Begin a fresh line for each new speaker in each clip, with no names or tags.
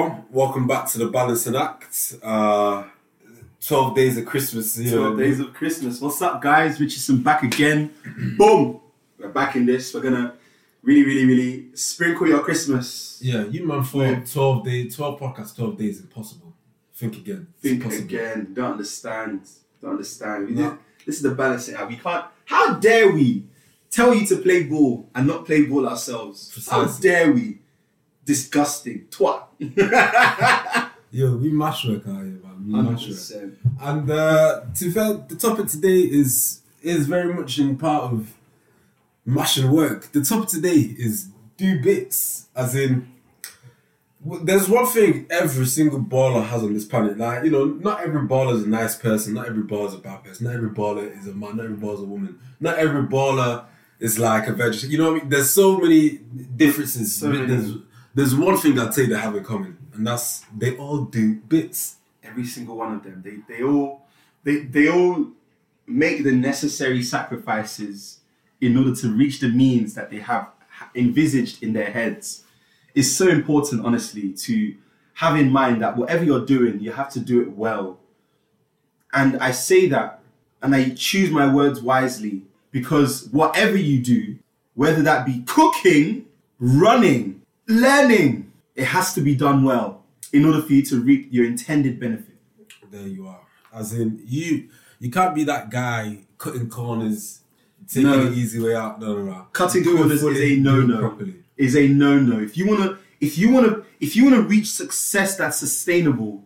everyone. Welcome back to the Balancing Act. Uh, 12 days of Christmas. You know,
12 days of Christmas. What's up, guys? Richardson back again. Boom! We're back in this. We're gonna really, really, really sprinkle your Christmas.
Yeah, you man for
Yeah.
12 days, 12 podcasts, 12 days, is impossible. Think again.
Think again. Don't understand. Don't understand. We
No.
this is the balancing act. We can't. How dare we tell you to play ball and not play ball ourselves? How dare we? Disgusting. Twat.
Yo, we mash work out here, man. We mash work. And uh, to fair, the topic today is is very much in part of mashing work. The topic today is do bits, as in. There's one thing every single baller has on this planet. Like, you know, not every baller is a nice person, not every baller is a bad person, not every baller is a man, not every baller is a woman, not every baller is like a vegetarian. You know what I mean? There's so many differences.
So many.
There's, one thing I'd say they have in common, and that's they all do bits.
every single one of them. They they all they they all make the necessary sacrifices in order to reach the means that they have envisaged in their heads. It's so important, honestly, to have in mind that whatever you're doing, you have to do it well. And I say that, and I choose my words wisely because whatever you do, whether that be cooking, running, learning, it has to be done well in order for you to reap your intended benefit.
There you are. As in you, you can't be that guy cutting corners, taking
No.
the easy way out. No, no, no.
Cutting
Do
corners is a no-no.
Properly.
Is a no-no. If you wanna, if you wanna, if you wanna reach success that's sustainable,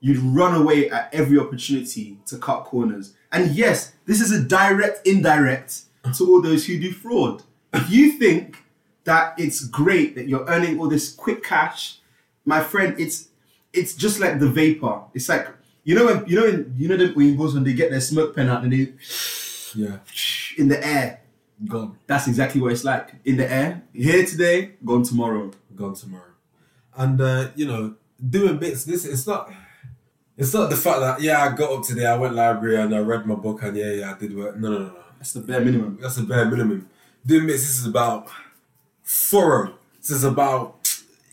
you'd run away at every opportunity to cut corners. And yes, this is a direct, indirect to all those who do fraud. If you think that it's great that you're earning all this quick cash, my friend, it's it's just like the vapor. It's like you know when you know when you know the Wimbos when they get their smoke pen out and they
Yeah,
in the air.
gone,
That's exactly what it's like. In the air, here today, gone tomorrow.
gone tomorrow. And uh, you know, doing bits. This it's not. It's not the fact that yeah, I got up today, I went library and I read my book and yeah, yeah, I did work. No, no, no, no.
That's the bare minimum.
That's the bare minimum. Doing bits. This is about thorough. This is about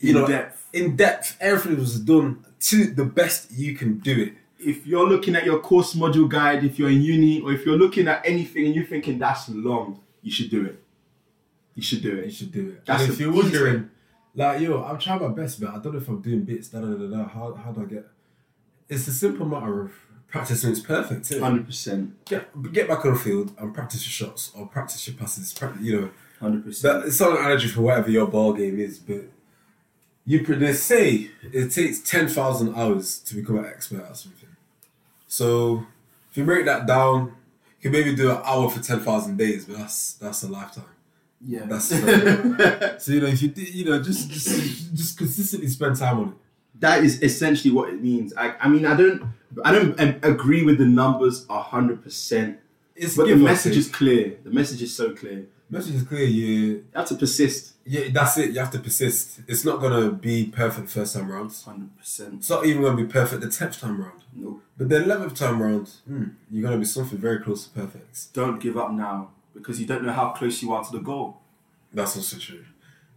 you
In
know
depth.
in depth. Everything was done to the best you can do it.
If you're looking at your course module guide, if you're in uni, or if you're looking at anything and you're thinking that's long, you should do it. You should do it.
You should do it.
That's
and if you're wondering, like, yo, I'm trying my best, but I don't know if I'm doing bits. Da, da, da, da, how, how do I get? It's a simple matter of practicing. It's perfect.
Hundred percent.
Get, get back on the field and practice your shots or practice your passes. Prac- You know,
Hundred percent.
it's not an analogy for whatever your ball game is, but you they say it takes ten thousand hours to become an expert at something. So if you break that down, you can maybe do an hour for ten thousand days, but that's that's a lifetime.
Yeah.
That's so you know if you you know just just just consistently spend time on it.
that is essentially what it means. I, I mean, I don't, I don't agree with the numbers hundred percent,
It's
but the message is clear. The message is so clear. You
message is clear. You
have to persist.
yeah, that's it. You have to persist. It's not gonna be perfect first time round.
Hundred percent.
It's not even gonna be perfect the tenth time round.
No.
But the eleventh time round, hmm, you're gonna be something very close to perfect.
Don't give up now because you don't know how close you are to the goal.
That's also true.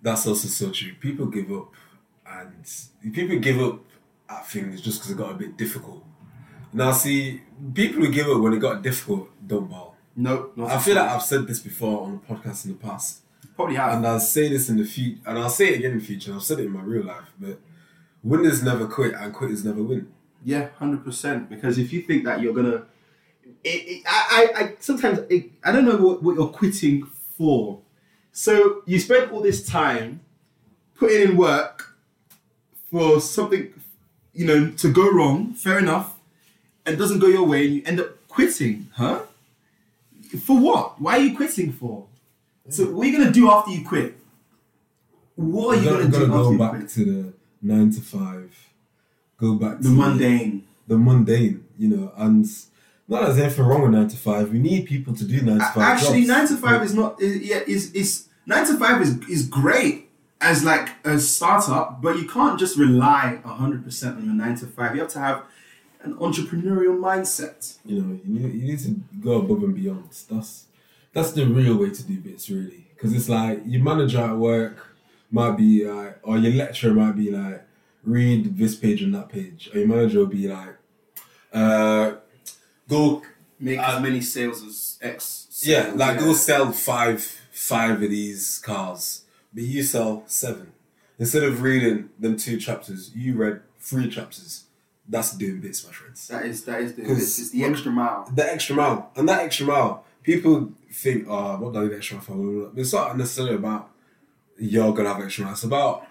That's also so true. People give up, and people give up at things just because it got a bit difficult. Now, see, people who give up when it got difficult don't ball.
No, not
I feel like I've said this before on the podcast in the past,
probably have.
and I'll say this in the future, and I'll say it again in the future. I've said it in my real life, but winners never quit, and quitters never win.
Yeah, hundred percent. Because if you think that you're gonna, it, it, I, I, I sometimes it, I don't know what, what you're quitting for. So you spend all this time putting in work for something, you know, to go wrong. Fair enough, and it doesn't go your way, and you end up quitting, huh? For what? Why are you quitting for? So what are you gonna do after you quit? What are you gonna,
gotta
do after
go back to the nine to five, go back
The
to
mundane.
the mundane, you know, and not there's anything wrong with nine to five. We need people to do nine to five.
Actually,
jobs.
nine to five is not. Is, yeah, is is nine to five is is great as like a startup, but you can't just rely hundred percent on your nine to five. You have to have an entrepreneurial mindset.
You know, you need, you need to go above and beyond. That's that's the real way to do bits, really. Because it's like your manager at work might be like, or your lecturer might be like, read this page and that page, or your manager will be like, uh, go
Make
Uh,
as many sales as X.
Yeah,
sales,
like go sell five five of these cars, but you sell seven. Instead of reading them two chapters, you read three chapters. That's doing bits, my friends.
That is that is the
'Cause-
it's, the extra mile.
The extra mile, and that extra mile, people think, oh, what do I need extra mile for? It's not necessarily about you're gonna have extra mile. It's about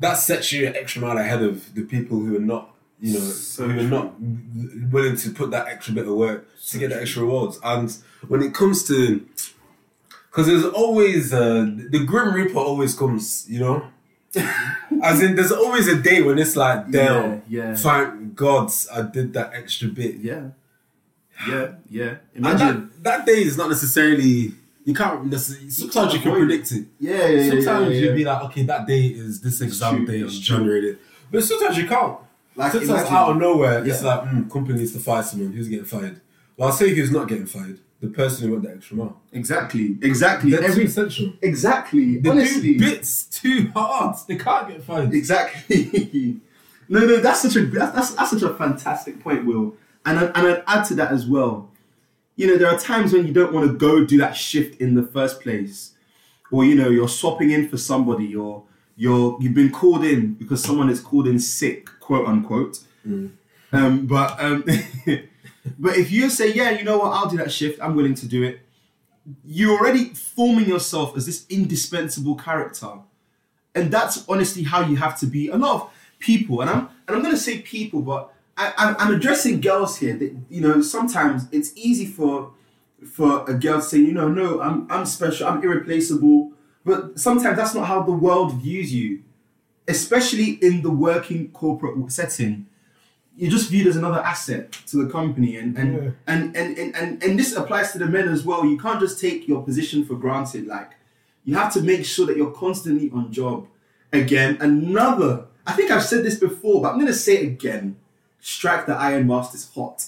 that sets you an extra mile ahead of the people who are not, you know,
So
who are not willing to put that extra bit of work to
So
get the extra rewards. And when it comes to, because there's always uh, the grim reaper always comes, you know. As in, there's always a day when it's like, damn,
Yeah, yeah.
thank God I did that extra bit.
Yeah, yeah, yeah. Imagine.
that, that day is not necessarily you can't necessarily. Sometimes you,
can't
can predict it.
yeah, yeah, yeah.
Sometimes
yeah,
you'd be like, okay, that day is this exam day
it's
on. January, but sometimes you can't.
like
sometimes
imagine-
out of nowhere, it's like, mm, company needs to fire someone. Who's getting fired? Well, I'll say who's not getting fired. The person who went the extra mile.
Exactly, exactly.
They're
Every
too essential.
exactly.
They
Honestly,
do bits too hard. They can't get fired.
Exactly. no, no, that's such a that's, that's, that's such a fantastic point, Will. And I, and I'd add to that as well. You know, there are times when you don't want to go do that shift in the first place, or you know, you're swapping in for somebody, or you're you've been called in because someone is called in sick, quote unquote. Um, but um, but if you say, yeah, you know what, I'll do that shift. I'm willing to do it. You're already forming yourself as this indispensable character and that's honestly how you have to be. A lot of people, and I'm and I'm gonna say people, but I, I'm, I'm addressing girls here. That you know, sometimes it's easy for for a girl to say, you know, no, I'm I'm special, I'm irreplaceable. But sometimes that's not how the world views you, especially in the working corporate setting. You're just viewed as another asset to the company, and and,
Yeah.
and, and, and, and and this applies to the men as well. You can't just take your position for granted. Like you have to make sure that you're constantly on job. Again, another. I think I've said this before, but I'm gonna say it again. Strike the iron whilst it's hot.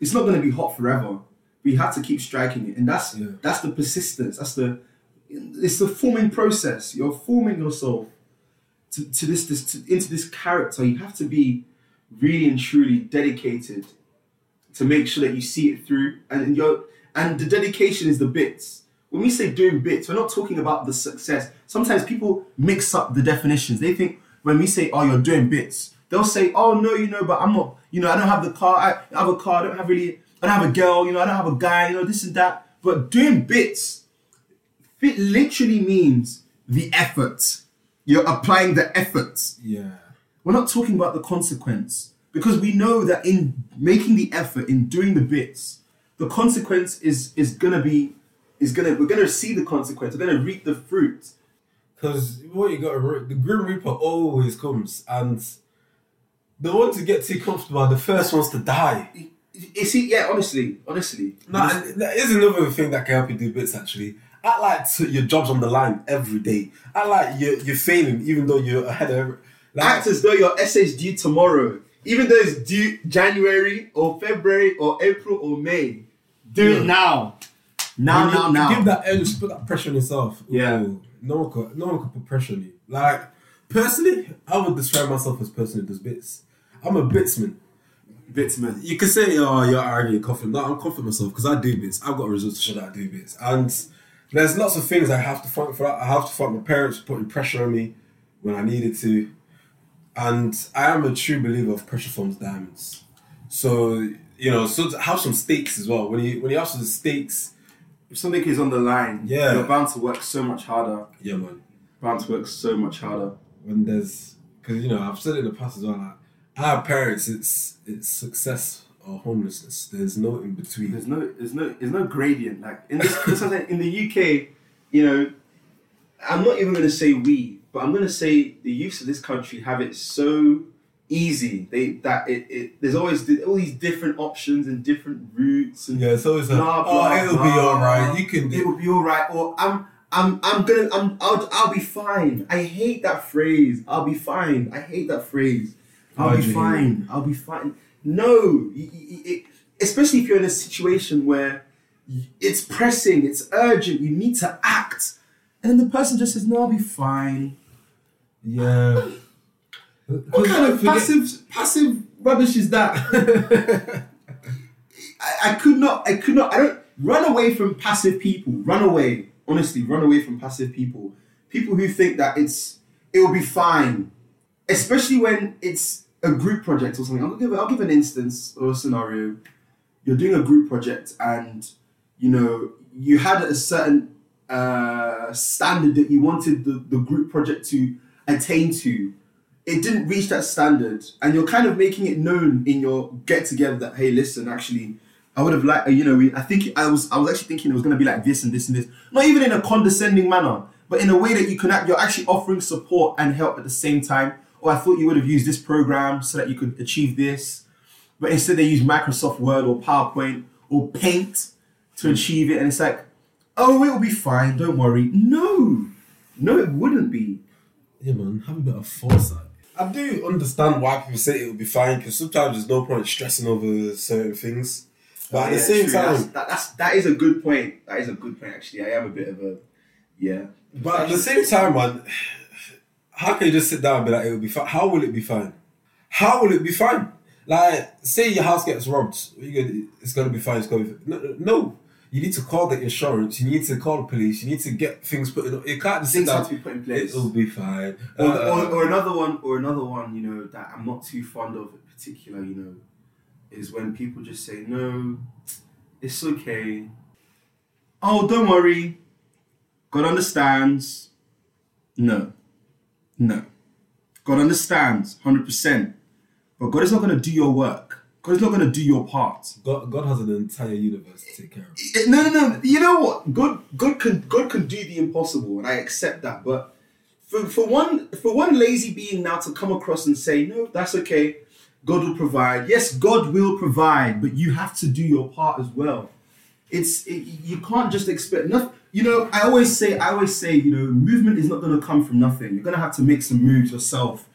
It's not gonna be hot forever. But you have to keep striking it, and that's
Yeah.
that's the persistence. That's the it's the forming process. You're forming yourself to, to this, this to, into this character. You have to be really and truly dedicated to make sure that you see it through. And you're and the dedication is the bits. When we say doing bits, we're not talking about the success. Sometimes people mix up the definitions. They think when we say, "Oh, you're doing bits," they'll say, "Oh no, you know, but I'm not. You know, I don't have the car. I I have a car. I don't have really. I don't have a girl. You know, I don't have a guy. You know, this and that." But doing bits, it literally means the effort. You're applying the effort.
Yeah.
We're not talking about the consequence because we know that in making the effort, in doing the bits, the consequence is is gonna be is gonna we're gonna see the consequence. We're gonna reap the fruit.
Because what you got to re- the Grim Reaper always comes, and the one to get too comfortable are the first ones to die.
You see, yeah, honestly, honestly,
No, and that is another thing that can help you do bits actually. I like t- your job's on the line every day. I like you're, you're failing even though you're ahead of
act as though your essay's due tomorrow, even though it's due January or February or April or May. Do
Yeah.
it now, now, now,
you
now.
Give that edge, put that pressure on yourself.
Yeah.
Ooh, no one could, no one could put pressure on you. Like personally, I would describe myself as a person who does bits. I'm a bitsman.
Bitsman.
You can say, oh, you're arrogant, confident. No, I'm confident myself because I do bits. I've got a results to show that I do bits. And there's lots of things I have to front for that. I have to front my parents for putting pressure on me when I needed to. And I am a true believer of pressure forms diamonds. So, you know, so to have some stakes as well. When you when you have some stakes,
If something is on the line,
Yeah.
you're bound to work so much harder.
yeah man.
Bound to work so much harder.
When there's because you know, I've said it in the past as well, like I have parents, it's it's success or homelessness. There's no in between.
There's no, there's no, there's no gradient. Like in this, this in the UK, you know, I'm not even gonna say we, but I'm gonna say the youths of this country have it so easy. They that it, it there's always all these different options and different routes and
Yeah, it's always like,
blah,
oh,
blah,
it'll be alright. You can
it will be all right, or I'm. I'm, I'm gonna I'm I'll, I'll be fine. I hate that phrase. I'll be fine. I hate that phrase. I'll be fine. I'll be fine. No, y- y- especially if you're in a situation where it's pressing, it's urgent, you need to act, and then the person just says, "No, I'll be fine."
Yeah.
What kind of passive passive rubbish is that? I, I could not. I could not. I don't run away from passive people. Run away. Honestly, run away from passive people. People who think that it's it will be fine, especially when it's a group project or something. I'll give I'll give an instance or a scenario. You're doing a group project and you know you had a certain uh, standard that you wanted the, the group project to attain to it didn't reach that standard and you're kind of making it known in your get together that hey listen actually I would have liked, you know, I think I was, I was actually thinking it was going to be like this and this and this. Not even in a condescending manner, but in a way that you can, act, you're actually offering support and help at the same time. Or I thought you would have used this program so that you could achieve this, but instead they use Microsoft Word or PowerPoint or Paint to achieve it, and it's like, oh, it will be fine. Don't worry. No, no, it wouldn't be.
Yeah, man, have a bit of foresight. I do understand why people say it will be fine because sometimes there's no point stressing over certain things. But at the same
true.
time,
that's, that, that's that is a good point. That is a good point. Actually, I am a bit of a yeah.
but at the same time, man, how can you just sit down and be like, it will be fine? How will it be fine? How will it be fine? Like, say your house gets robbed, you gonna, it's gonna be fine. It's gonna be no, no, no. You need to call the insurance. You need to call the police. You need to get things put in. You can't just
Things have to be put in place.
It'll be fine.
Or,
Uh,
or, or another one, or another one, you know, that I'm not too fond of in particular, you know, is when people just say, no, it's okay. Oh, don't worry. God understands. No. No. God understands 100%. But God is not going to do your work. God is not going to do your part.
God, God has an entire universe to take care of.
Eh, No, no, no. You know what? God, God can, God can do the impossible, and I accept that. But for, for one, for one lazy being now to come across and say, no, that's okay. God will provide. Yes, God will provide, but you have to do your part as well. It's it, you can't just expect nothing. You know, I always say, I always say, you know, movement is not going to come from nothing. You're going to have to make some moves yourself.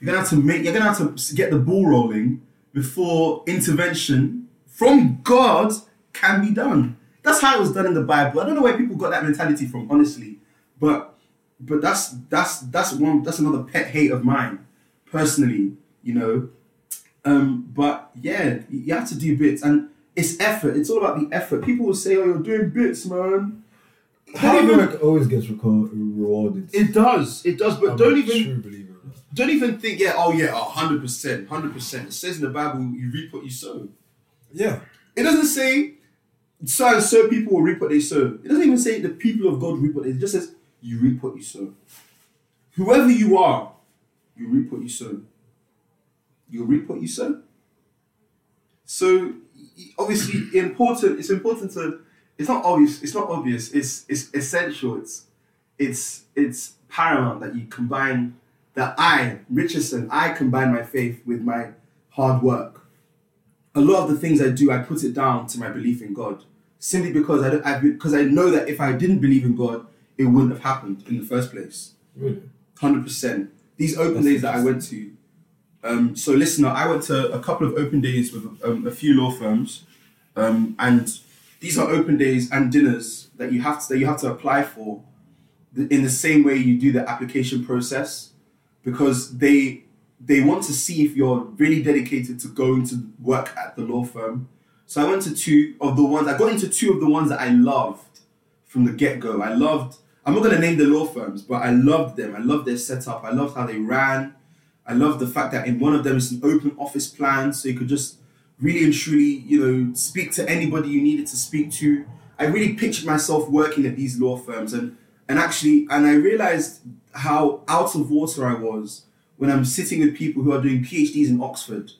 You're going to have to make. You're going to have to get the ball rolling before intervention from God can be done. That's how it was done in the Bible. I don't know where people got that mentality from, honestly, but but that's that's that's one that's another pet hate of mine, personally. You know, um, but yeah, you have to do bits, and it's effort. It's all about the effort. People will say, "Oh, you're doing bits, man."
Hard work always gets rewarded.
It does, it does, but
I'm
don't even don't even think, yeah, oh yeah, hundred percent, hundred percent. It says in the Bible, you reap what you sow.
Yeah.
It doesn't say so and so people will reap what they sow. It doesn't even say the people of God reap what they. It just says you reap what you sow. Whoever you are, you reap what you sow. You reap what you sow. So obviously important. It's important to. It's not obvious. It's not obvious. It's it's essential. It's it's it's paramount that you combine that I Richardson I combine my faith with my hard work a lot of the things I do, I put it down to my belief in God, simply because I I, because I know that if I didn't believe in God, it wouldn't have happened in the first place.
Really?
Hundred percent. These open
That's
days that I went to. Um, so listener, I went to a couple of open days with um, a few law firms, um, and these are open days and dinners that you have to that you have to apply for, in the same way you do the application process, because they they want to see if you're really dedicated to going to work at the law firm. So I went to two of the ones I got into two of the ones that I loved from the get go. I loved. I'm not to name the law firms, but I loved them. I loved their setup. I loved how they ran. I loved the fact that in one of them it's an open office plan, so you could just really and truly, you know, speak to anybody you needed to speak to. I really pictured myself working at these law firms, and and actually, and I realized how out of water I was when I'm sitting with people who are doing PhDs in Oxford.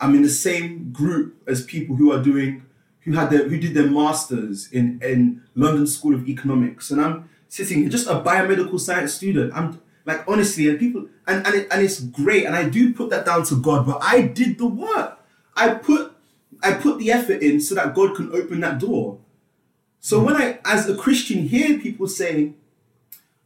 I'm in the same group as people who are doing who had their who did their masters in in London School of Economics, and I'm sitting here just a biomedical science student. I'm like honestly, and people and and, it, and it's great, and I do put that down to God, but I did the work. I put I put the effort in so that God can open that door. So hmm. when I, as a Christian, hear people saying,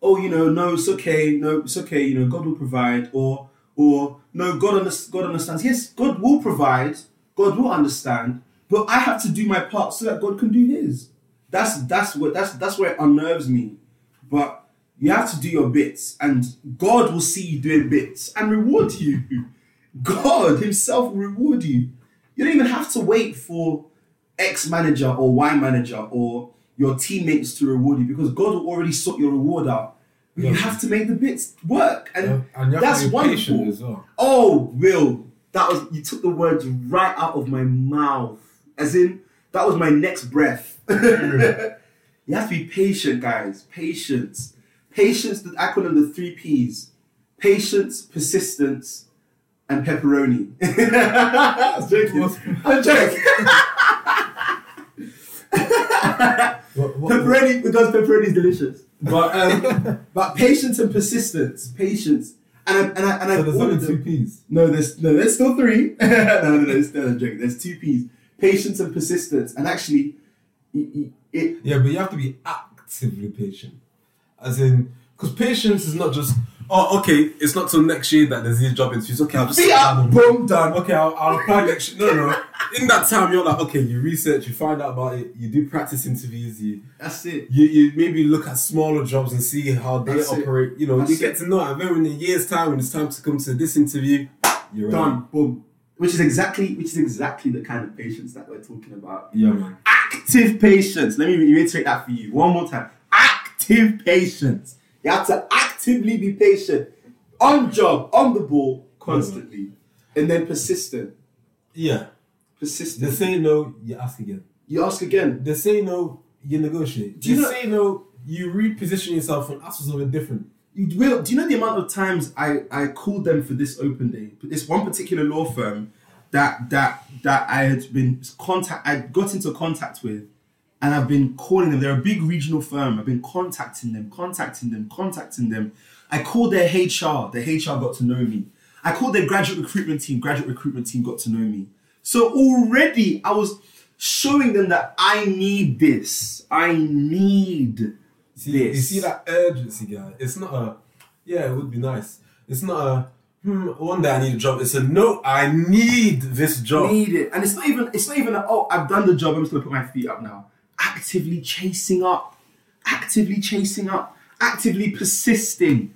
"Oh, you know, no, it's okay, no, it's okay, you know, God will provide," or or no, God under, God understands. Yes, God will provide, God will understand, but I have to do my part so that God can do His. That's that's what that's that's where it unnerves me. But You have to do your bits, and God will see you doing bits and reward you. God Himself will reward you. You don't even have to wait for X manager or Y manager or your teammates to reward you because God will already sort your reward out. You
Yeah.
have to make the bits work, and
Yeah, and you have
that's wonderful.
patient as well.
Oh, Will, that was you took the words right out of my mouth. As in, that was my next breath. you have to be patient, guys. Patience. Patience, the acronym, the three P's. Patience, persistence, and pepperoni. I'm joking. I'm joking.
What, what,
pepperoni because pepperoni is delicious. But um, but patience and persistence, patience, and I, and I, and I
so there's only
ordered
two
them-
P's.
no, there's no, there's still three. no, no, no, there's still I'm joking. There's two P's: patience and persistence. And actually, it, it, it
Yeah, but you have to be actively patient. As in, because patience is not just, oh, okay, it's not till next year that there's these job interviews. Okay, I'll just down
boom, done.
Okay, I'll, I'll apply next year. No, no, no. In that time, you're like, okay, you research, you find out about it, you do practice interviews, you
That's it.
you, you maybe look at smaller jobs and see how they
That's it.
operate. You know,
That's
you get
it.
to know. it. And then in a year's time, when it's time to come to this interview, you're
Done, boom. Which is exactly, which is exactly the kind of patience that we're talking about.
Yeah, man.
Active patience. Let me reiterate that for you one more time. Active patience. You have to actively be patient, on job, on the ball, constantly, mm-hmm. and then persistent.
Yeah.
Persistent.
They say no, you ask again.
You ask again.
They say no, you negotiate.
Do you
they
know-
say no, you reposition yourself and ask for something different.
You will. Do you know the amount of times I I called them for this open day? But this one particular law firm that that that I had been contact I got into contact with, and I've been calling them. They're a big regional firm. I've been contacting them, contacting them, contacting them. I called their HR. Their HR got to know me. I called their graduate recruitment team. Graduate recruitment team got to know me. So already I was showing them that I need this. I need
See,
this.
you see that urgency, guy. It's not a, yeah, it would be nice. It's not a, hmm, one day I need a job. It's a no, I need this job.
need it. And it's not even it's not even a, oh I've done the job, I'm just gonna put my feet up now. Actively chasing up, actively chasing up, actively persisting.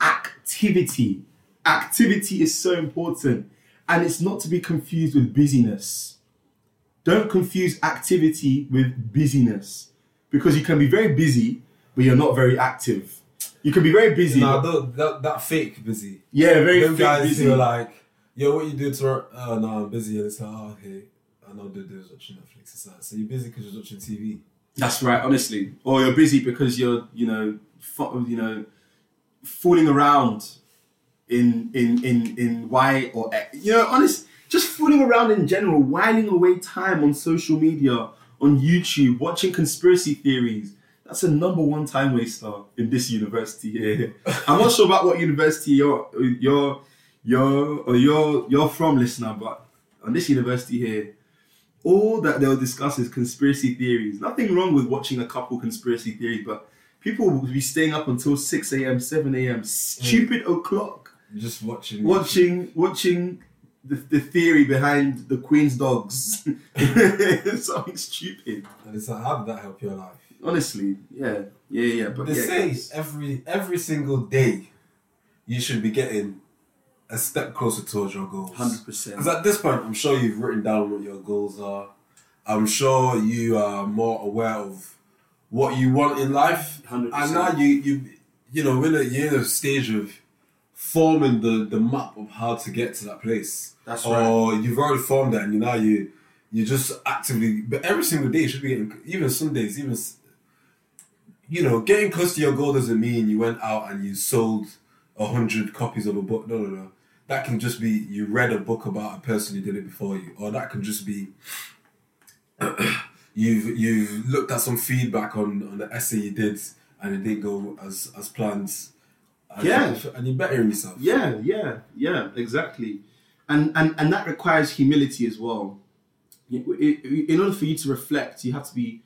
Activity. Activity is so important. And it's not to be confused with busyness. Don't confuse activity with busyness. Because you can be very busy, but you're not very active. You can be very busy. But-
tho- that, that fake busy.
yeah, very
Them
fake
guys
busy.
who are like, yo, what you do to, uh, oh, no, I'm busy. And it's like, oh, okay, I know they're doing watching Netflix. Like, so you're busy because you're watching TV.
That's right, honestly. Or you're busy because you're, you know, you know, fooling around in in in in Y or X. You know, honest, just fooling around in general, whiling away time on social media, on YouTube, watching conspiracy theories. That's a number one time waster in this university here. I'm not sure about what university you're you're you're or you're you're from, listener, but on this university here, all that they'll discuss is conspiracy theories. Nothing wrong with watching a couple conspiracy theories, but people will be staying up until 6 a.m., 7 a.m., stupid mm.
o'clock, just watching.
watching watching the, the theory behind the Queen's dogs. Something stupid.
And it's like, how did that help your life?
Honestly, yeah, yeah, yeah. But
They
yeah,
say every every single day, you should be getting a step closer towards your goals.
100%.
Because at this point, I'm sure you've written down what your goals are. I'm sure you are more aware of what you want in life.
100%.
And now you you you know in a, you're in a stage of forming the the map of how to get to that place.
That's right.
or you've already formed that, and you now you you just actively. But every single day you should be getting even Sundays, even you know getting close to your goal doesn't mean you went out and you sold a hundred copies of a book. No, no, no. That can just be you read a book about a person who did it before you, or that can just be you've you've looked at some feedback on on the essay you did and it didn't go as as planned. And
Yeah.
and you're bettering yourself.
Yeah, yeah, yeah, exactly. And and and that requires humility as well. Y- i- i- In order for you to reflect, you have to be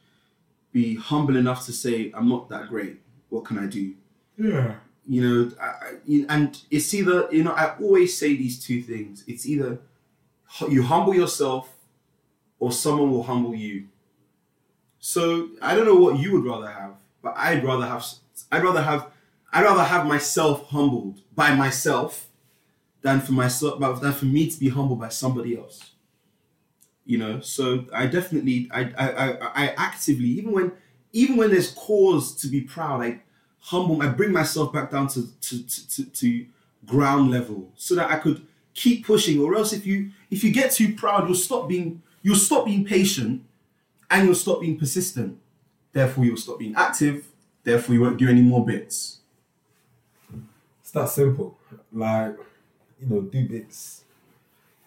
be humble enough to say, "I'm not that great. What can I do?"
Yeah.
You know, I, I, and it's either you know I always say these two things. It's either you humble yourself, or someone will humble you. So I don't know what you would rather have, but I'd rather have I'd rather have I'd rather have myself humbled by myself than for myself than for me to be humbled by somebody else. You know, so I definitely I I I, I actively even when even when there's cause to be proud, I humble I bring myself back down to to, to, to, to ground level so that I could keep pushing or else if you if you get too proud you'll stop being you'll stop being patient and you'll stop being persistent therefore you'll stop being active therefore you won't do any more bits
It's that simple. Like, you know, do bits.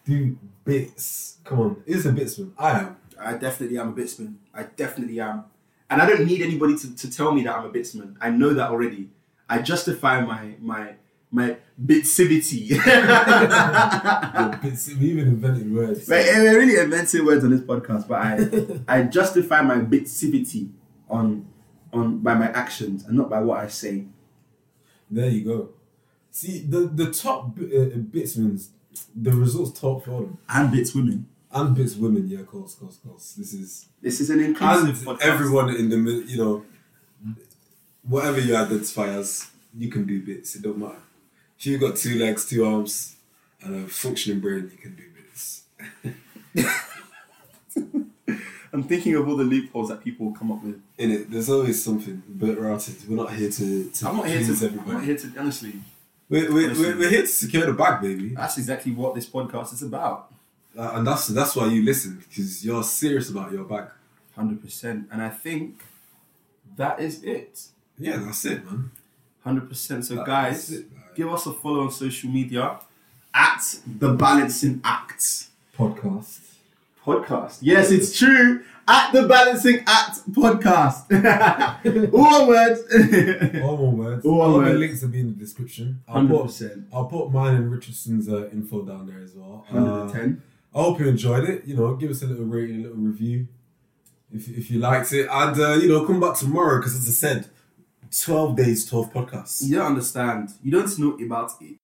Do bits. Come on. It's a bitsman. I am.
I definitely am a bitsman I definitely am and I don't need anybody to, to tell me that I'm a bitsman I know that already I justify my my my bitsivity
we even invented words.
Eh, we're really inventing words on this podcast, but I I justify my bitsivity on on by my actions and not by what I say.
There you go. See, the, the top uh, bitsmans, the results talk for them.
And bits women.
And bits women, yeah, of course, of course, of course. This is
This is an
and
inclusive podcast.
everyone in the mid- you know whatever you identify as you can do bits it don't matter if you've got two legs two arms and a functioning brain you can do bits
I'm thinking of all the loopholes that people come up with.
in it there's always something but we're we're not here to, to
I'm not here to.
please
I'm not here to. Honestly,
we're, we're, we're, we're here to secure the bag baby
that's exactly what this podcast is about.
Uh, and that's that's why you listen because you're serious about your bag
Hundred percent. And I think that is it.
yeah that's it man
Hundred percent. So
That-
guys,
it,
give us a follow on social media at the Balancing Act.
podcast
podcast. Yes, it's true. At the Balancing Act podcast. All one word.
all one words
All
all the links will be in the description I'll
Hundred
put,
percent.
I'll put mine and Richardson's uh, info down there as well Uh,
Hundred and ten.
I hope you enjoyed it. You know, give us a little rating, a little review if, if you liked it. And, uh, you know, come back tomorrow because, as I said, 12 days, 12 podcasts.
You don't understand. You don't know about it.